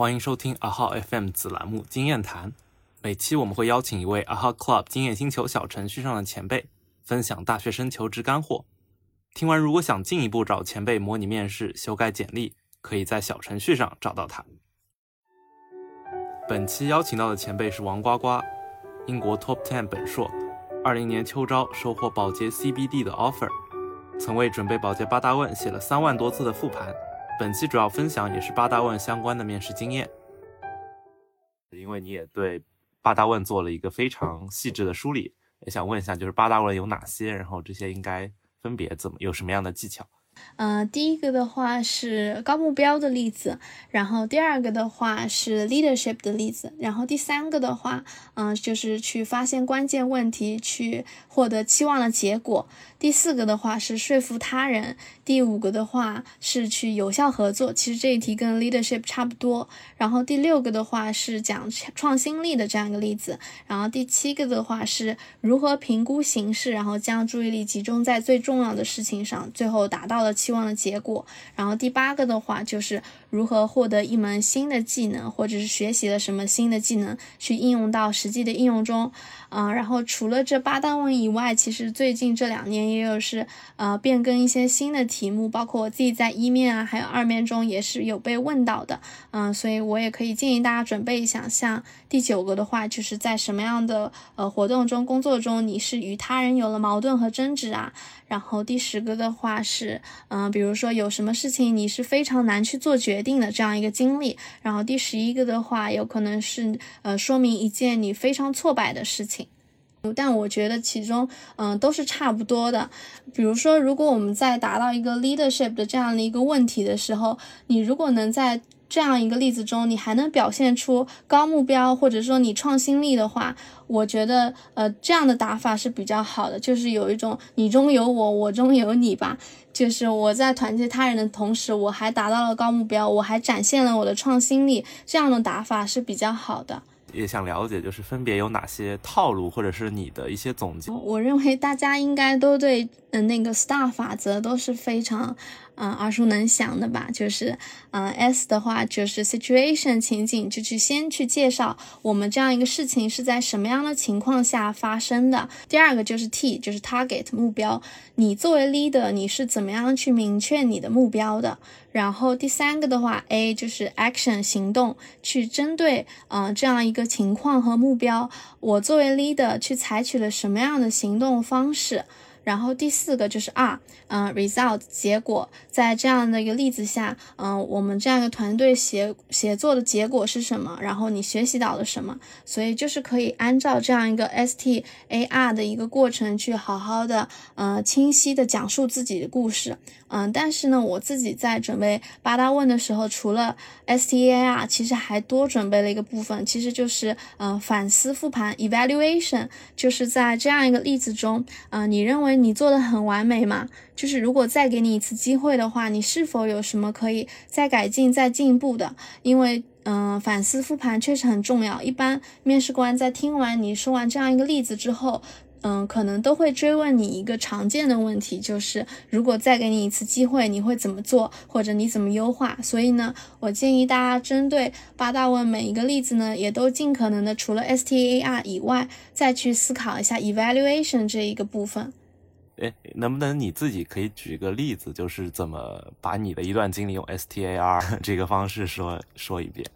欢迎收听阿浩 FM 子栏目《经验谈》。每期我们会邀请一位阿浩 Club 经验星球小程序上的前辈，分享大学生求职干货。听完，如果想进一步找前辈模拟面试、修改简历，可以在小程序上找到他。本期邀请到的前辈是王呱呱，英国 Top Ten 本硕，二零年秋招收获保洁 CBD 的 offer，曾为准备保洁八大问写了三万多字的复盘。本期主要分享也是八大问相关的面试经验，因为你也对八大问做了一个非常细致的梳理，也想问一下，就是八大问有哪些，然后这些应该分别怎么有什么样的技巧？嗯，第一个的话是高目标的例子，然后第二个的话是 leadership 的例子，然后第三个的话，嗯，就是去发现关键问题，去获得期望的结果。第四个的话是说服他人，第五个的话是去有效合作。其实这一题跟 leadership 差不多。然后第六个的话是讲创新力的这样一个例子。然后第七个的话是如何评估形势，然后将注意力集中在最重要的事情上，最后达到了期望的结果。然后第八个的话就是如何获得一门新的技能，或者是学习了什么新的技能去应用到实际的应用中。啊，然后除了这八大问以外，其实最近这两年也有是呃变更一些新的题目，包括我自己在一面啊，还有二面中也是有被问到的。嗯，所以我也可以建议大家准备一下。像第九个的话，就是在什么样的呃活动中、工作中，你是与他人有了矛盾和争执啊？然后第十个的话是，嗯，比如说有什么事情你是非常难去做决定的这样一个经历。然后第十一个的话，有可能是呃说明一件你非常挫败的事情。但我觉得其中，嗯，都是差不多的。比如说，如果我们在达到一个 leadership 的这样的一个问题的时候，你如果能在这样一个例子中，你还能表现出高目标，或者说你创新力的话，我觉得，呃，这样的打法是比较好的，就是有一种你中有我，我中有你吧。就是我在团结他人的同时，我还达到了高目标，我还展现了我的创新力，这样的打法是比较好的。也想了解，就是分别有哪些套路，或者是你的一些总结。我认为大家应该都对，嗯，那个 STAR 法则都是非常。嗯，耳熟能详的吧，就是，嗯，S 的话就是 situation 情景，就去先去介绍我们这样一个事情是在什么样的情况下发生的。第二个就是 T，就是 target 目标，你作为 leader，你是怎么样去明确你的目标的？然后第三个的话，A 就是 action 行动，去针对，嗯，这样一个情况和目标，我作为 leader 去采取了什么样的行动方式？然后第四个就是 R，嗯，result 结果，在这样的一个例子下，嗯，我们这样一个团队协协作的结果是什么？然后你学习到了什么？所以就是可以按照这样一个 S T A R 的一个过程去好好的，呃，清晰的讲述自己的故事。嗯，但是呢，我自己在准备八大问的时候，除了 S T A R，其实还多准备了一个部分，其实就是嗯，反思复盘 evaluation，就是在这样一个例子中，嗯，你认为。你做的很完美嘛？就是如果再给你一次机会的话，你是否有什么可以再改进、再进步的？因为，嗯，反思复盘确实很重要。一般面试官在听完你说完这样一个例子之后，嗯，可能都会追问你一个常见的问题，就是如果再给你一次机会，你会怎么做，或者你怎么优化？所以呢，我建议大家针对八大问每一个例子呢，也都尽可能的除了 S T A R 以外，再去思考一下 evaluation 这一个部分。哎，能不能你自己可以举个例子，就是怎么把你的一段经历用 STAR 这个方式说说一遍？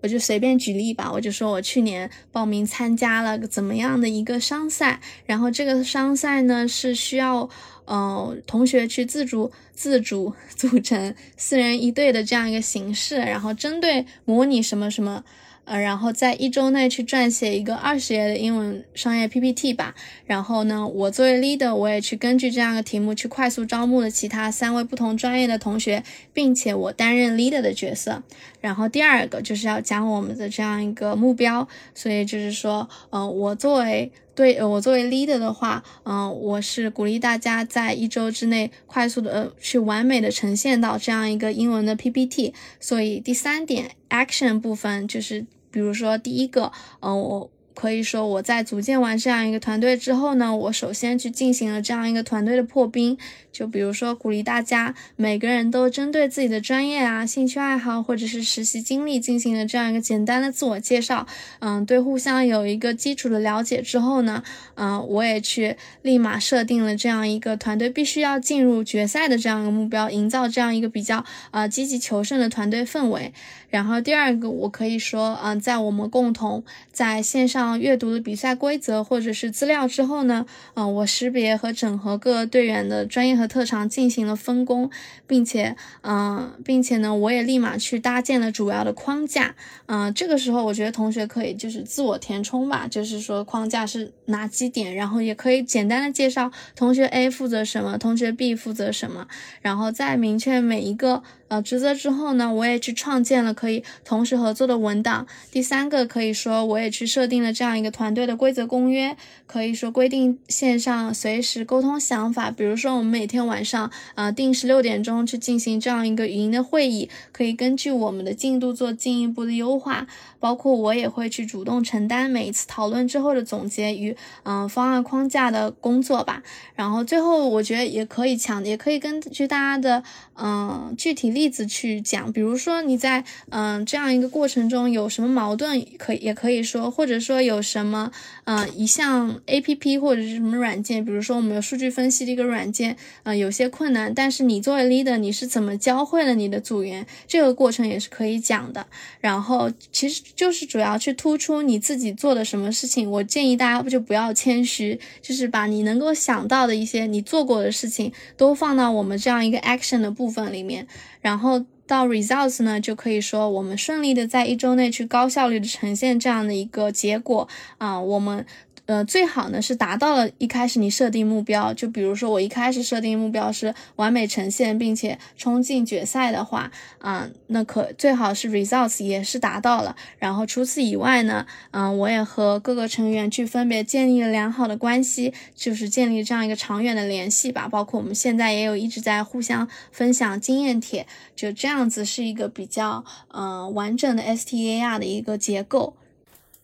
我就随便举例吧，我就说我去年报名参加了怎么样的一个商赛，然后这个商赛呢是需要呃同学去自主自主组成四人一队的这样一个形式，然后针对模拟什么什么。呃，然后在一周内去撰写一个二十页的英文商业 PPT 吧。然后呢，我作为 leader，我也去根据这样的题目去快速招募了其他三位不同专业的同学，并且我担任 leader 的角色。然后第二个就是要讲我们的这样一个目标。所以就是说，嗯，我作为对我作为 leader 的话，嗯，我是鼓励大家在一周之内快速的呃去完美的呈现到这样一个英文的 PPT。所以第三点 action 部分就是。比如说，第一个，嗯，我可以说我在组建完这样一个团队之后呢，我首先去进行了这样一个团队的破冰。就比如说鼓励大家每个人都针对自己的专业啊、兴趣爱好或者是实习经历进行了这样一个简单的自我介绍。嗯，对互相有一个基础的了解之后呢，嗯，我也去立马设定了这样一个团队必须要进入决赛的这样一个目标，营造这样一个比较呃积极求胜的团队氛围。然后第二个，我可以说，嗯，在我们共同在线上阅读的比赛规则或者是资料之后呢，嗯，我识别和整合各队员的专业和特长进行了分工，并且，嗯，并且呢，我也立马去搭建了主要的框架。嗯，这个时候我觉得同学可以就是自我填充吧，就是说框架是哪几点，然后也可以简单的介绍同学 A 负责什么，同学 B 负责什么，然后再明确每一个。呃，职责之后呢，我也去创建了可以同时合作的文档。第三个可以说，我也去设定了这样一个团队的规则公约，可以说规定线上随时沟通想法。比如说，我们每天晚上啊定时六点钟去进行这样一个语音的会议，可以根据我们的进度做进一步的优化。包括我也会去主动承担每一次讨论之后的总结与嗯方案框架的工作吧。然后最后我觉得也可以强，也可以根据大家的嗯具体。例子去讲，比如说你在嗯这样一个过程中有什么矛盾，可也可以说，或者说有什么嗯一项 A P P 或者是什么软件，比如说我们有数据分析的一个软件，嗯有些困难，但是你作为 leader，你是怎么教会了你的组员？这个过程也是可以讲的。然后其实就是主要去突出你自己做的什么事情。我建议大家就不要谦虚，就是把你能够想到的一些你做过的事情都放到我们这样一个 action 的部分里面。然后到 results 呢，就可以说我们顺利的在一周内去高效率的呈现这样的一个结果啊，我们。呃，最好呢是达到了一开始你设定目标，就比如说我一开始设定目标是完美呈现，并且冲进决赛的话，啊，那可最好是 results 也是达到了。然后除此以外呢，嗯，我也和各个成员去分别建立了良好的关系，就是建立这样一个长远的联系吧。包括我们现在也有一直在互相分享经验帖，就这样子是一个比较嗯完整的 STAR 的一个结构。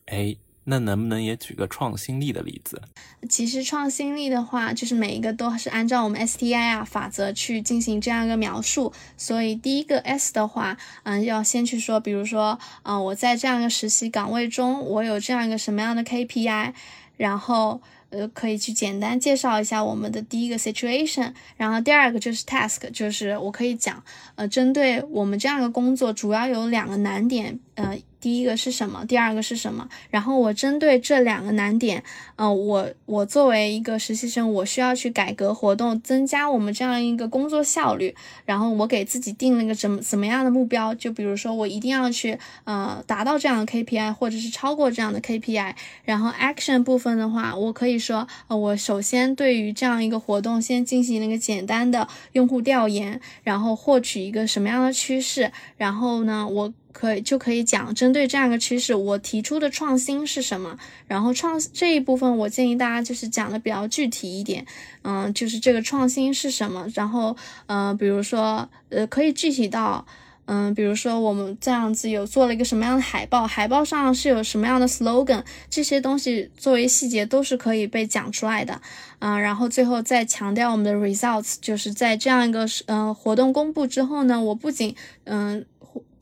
哎。那能不能也举个创新力的例子？其实创新力的话，就是每一个都是按照我们 STI 啊法则去进行这样一个描述。所以第一个 S 的话，嗯，要先去说，比如说，嗯，我在这样一个实习岗位中，我有这样一个什么样的 KPI，然后。呃，可以去简单介绍一下我们的第一个 situation，然后第二个就是 task，就是我可以讲，呃，针对我们这样一个工作，主要有两个难点，呃，第一个是什么，第二个是什么，然后我针对这两个难点，嗯，我我作为一个实习生，我需要去改革活动，增加我们这样一个工作效率，然后我给自己定了一个怎么怎么样的目标，就比如说我一定要去，呃，达到这样的 KPI，或者是超过这样的 KPI，然后 action 部分的话，我可以。说，呃，我首先对于这样一个活动，先进行了一个简单的用户调研，然后获取一个什么样的趋势，然后呢，我可以就可以讲，针对这样一个趋势，我提出的创新是什么，然后创这一部分，我建议大家就是讲的比较具体一点，嗯，就是这个创新是什么，然后，呃，比如说，呃，可以具体到。嗯，比如说我们这样子有做了一个什么样的海报，海报上是有什么样的 slogan，这些东西作为细节都是可以被讲出来的。嗯，然后最后再强调我们的 results，就是在这样一个嗯活动公布之后呢，我不仅嗯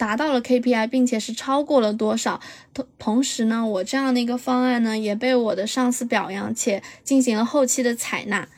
达到了 KPI，并且是超过了多少，同同时呢，我这样的一个方案呢也被我的上司表扬，且进行了后期的采纳。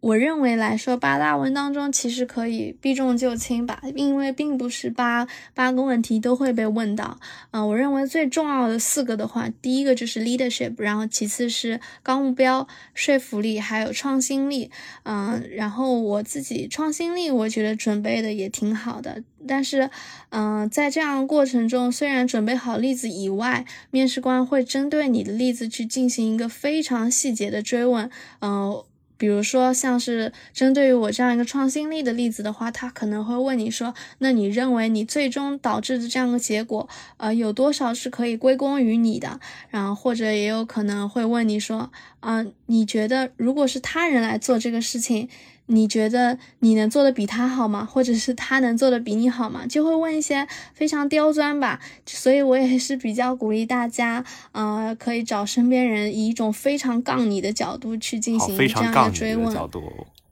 我认为来说，八大问当中其实可以避重就轻吧，因为并不是八八个问题都会被问到。嗯，我认为最重要的四个的话，第一个就是 leadership，然后其次是高目标、说服力，还有创新力。嗯，然后我自己创新力，我觉得准备的也挺好的。但是，嗯，在这样过程中，虽然准备好例子以外，面试官会针对你的例子去进行一个非常细节的追问。嗯。比如说，像是针对于我这样一个创新力的例子的话，他可能会问你说：“那你认为你最终导致的这样的结果，呃，有多少是可以归功于你的？”然后或者也有可能会问你说：“啊，你觉得如果是他人来做这个事情，你觉得你能做的比他好吗？或者是他能做的比你好吗？就会问一些非常刁钻吧。所以我也是比较鼓励大家，呃，可以找身边人以一种非常杠你的角度去进行这样的追问。角度，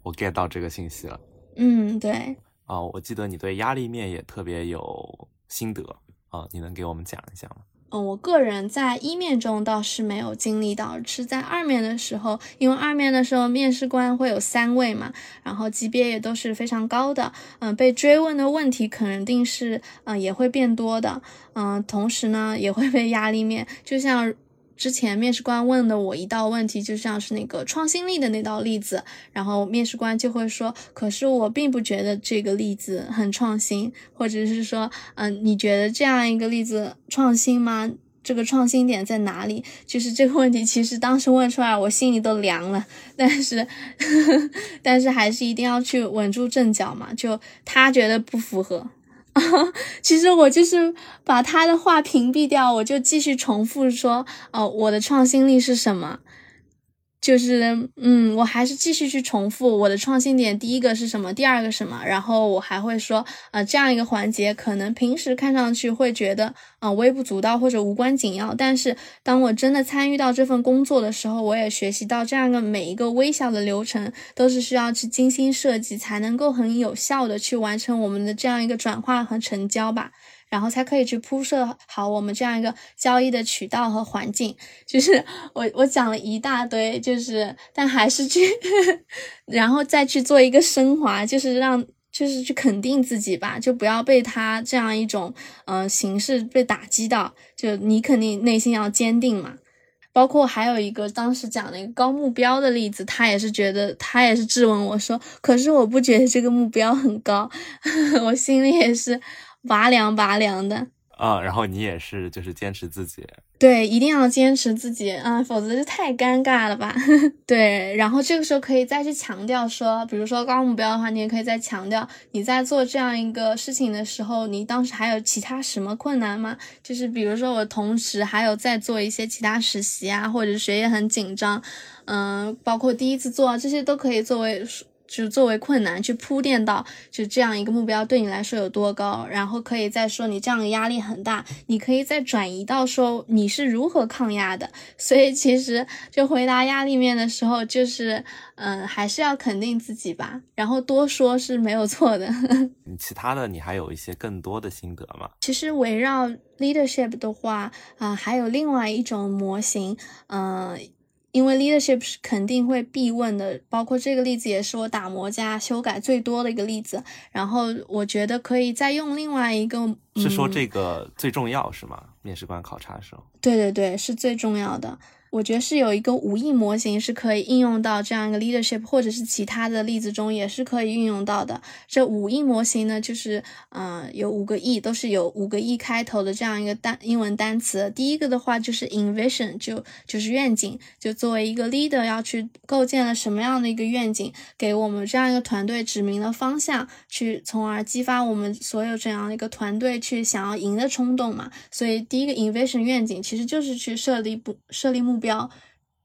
我 get 到这个信息了。嗯，对。啊，我记得你对压力面也特别有心得啊，你能给我们讲一下吗？嗯，我个人在一面中倒是没有经历到，是在二面的时候，因为二面的时候面试官会有三位嘛，然后级别也都是非常高的，嗯，被追问的问题肯定是，嗯，也会变多的，嗯，同时呢，也会被压力面，就像。之前面试官问的我一道问题，就像是那个创新力的那道例子，然后面试官就会说：“可是我并不觉得这个例子很创新，或者是说，嗯，你觉得这样一个例子创新吗？这个创新点在哪里？”就是这个问题，其实当时问出来，我心里都凉了。但是，但是还是一定要去稳住阵脚嘛。就他觉得不符合。其实我就是把他的话屏蔽掉，我就继续重复说，哦，我的创新力是什么？就是，嗯，我还是继续去重复我的创新点。第一个是什么？第二个什么？然后我还会说，呃，这样一个环节，可能平时看上去会觉得，啊，微不足道或者无关紧要。但是当我真的参与到这份工作的时候，我也学习到这样的每一个微小的流程都是需要去精心设计，才能够很有效的去完成我们的这样一个转化和成交吧。然后才可以去铺设好我们这样一个交易的渠道和环境。就是 我我讲了一大堆，就是但还是去，然后再去做一个升华，就是让就是去肯定自己吧，就不要被他这样一种呃形式被打击到。就你肯定内心要坚定嘛。包括还有一个当时讲了一个高目标的例子，他也是觉得他也是质问我说，可是我不觉得这个目标很高，我心里也是。拔凉拔凉的啊，然后你也是，就是坚持自己，对，一定要坚持自己啊，否则就太尴尬了吧？对，然后这个时候可以再去强调说，比如说高目标的话，你也可以再强调你在做这样一个事情的时候，你当时还有其他什么困难吗？就是比如说我同时还有在做一些其他实习啊，或者学业很紧张，嗯，包括第一次做这些都可以作为。就是作为困难去铺垫到就这样一个目标对你来说有多高，然后可以再说你这样的压力很大，你可以再转移到说你是如何抗压的。所以其实就回答压力面的时候，就是嗯，还是要肯定自己吧，然后多说是没有错的。其他的你还有一些更多的心得吗？其实围绕 leadership 的话啊，还有另外一种模型，嗯。因为 leadership 是肯定会必问的，包括这个例子也是我打磨加修改最多的一个例子。然后我觉得可以再用另外一个，是说这个最重要是吗？面试官考察的时候，对对对，是最重要的。我觉得是有一个五 E 模型是可以应用到这样一个 leadership，或者是其他的例子中也是可以运用到的。这五 E 模型呢，就是嗯，有五个 E，都是有五个 E 开头的这样一个单英文单词。第一个的话就是 envision，就就是愿景，就作为一个 leader 要去构建了什么样的一个愿景，给我们这样一个团队指明了方向，去从而激发我们所有这样的一个团队去想要赢的冲动嘛。所以第一个 envision 愿景其实就是去设立不设立目。目标，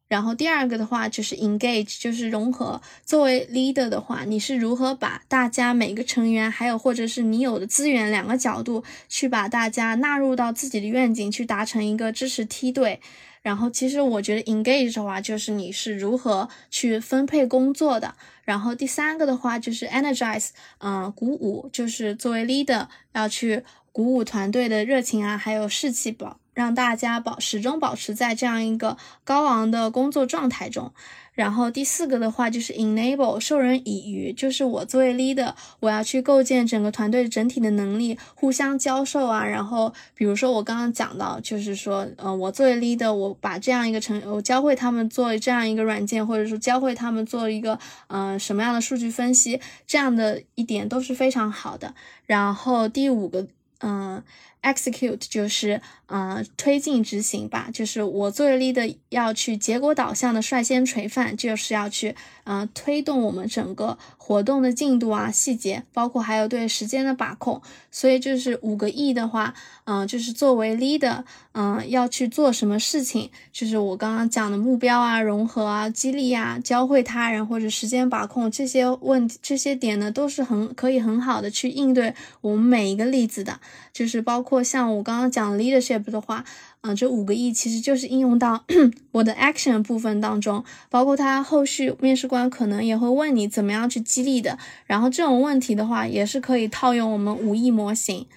然后第二个的话就是 engage，就是融合。作为 leader 的话，你是如何把大家每个成员，还有或者是你有的资源两个角度，去把大家纳入到自己的愿景，去达成一个支持梯队。然后其实我觉得 engage 的话，就是你是如何去分配工作的。然后第三个的话就是 energize，嗯，鼓舞，就是作为 leader 要去鼓舞团队的热情啊，还有士气保。让大家保始终保持在这样一个高昂的工作状态中。然后第四个的话就是 enable 授人以渔，就是我作为 leader，我要去构建整个团队整体的能力，互相教授啊。然后比如说我刚刚讲到，就是说，嗯，我作为 leader，我把这样一个成，我教会他们做这样一个软件，或者说教会他们做一个，嗯，什么样的数据分析，这样的一点都是非常好的。然后第五个。嗯。Execute 就是呃推进执行吧，就是我作为 leader 要去结果导向的率先垂范，就是要去呃推动我们整个活动的进度啊细节，包括还有对时间的把控。所以就是五个 E 的话，嗯，就是作为 leader，嗯，要去做什么事情，就是我刚刚讲的目标啊、融合啊、激励啊、教会他人或者时间把控这些问题这些点呢，都是很可以很好的去应对我们每一个例子的，就是包括。像我刚刚讲 leadership 的话，嗯，这五个 E 其实就是应用到 我的 action 部分当中，包括他后续面试官可能也会问你怎么样去激励的，然后这种问题的话也是可以套用我们五 E 模型，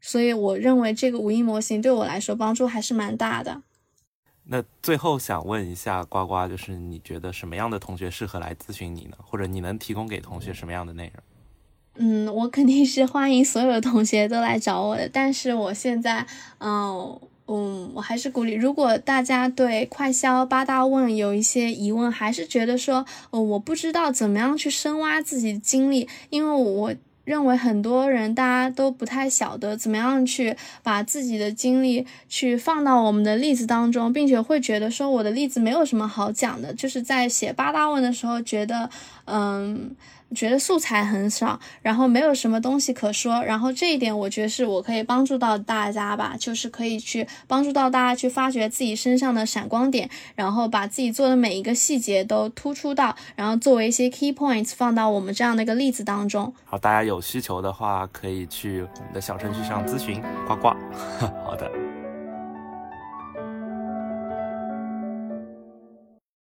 所以我认为这个五 E 模型对我来说帮助还是蛮大的。那最后想问一下呱呱，就是你觉得什么样的同学适合来咨询你呢？或者你能提供给同学什么样的内容？嗯，我肯定是欢迎所有的同学都来找我的，但是我现在，嗯嗯，我还是鼓励，如果大家对快销八大问有一些疑问，还是觉得说，哦，我不知道怎么样去深挖自己的经历，因为我认为很多人大家都不太晓得怎么样去把自己的经历去放到我们的例子当中，并且会觉得说我的例子没有什么好讲的，就是在写八大问的时候觉得，嗯。觉得素材很少，然后没有什么东西可说，然后这一点我觉得是我可以帮助到大家吧，就是可以去帮助到大家去发掘自己身上的闪光点，然后把自己做的每一个细节都突出到，然后作为一些 key points 放到我们这样的一个例子当中。好，大家有需求的话可以去我们的小程序上咨询呱呱。好的。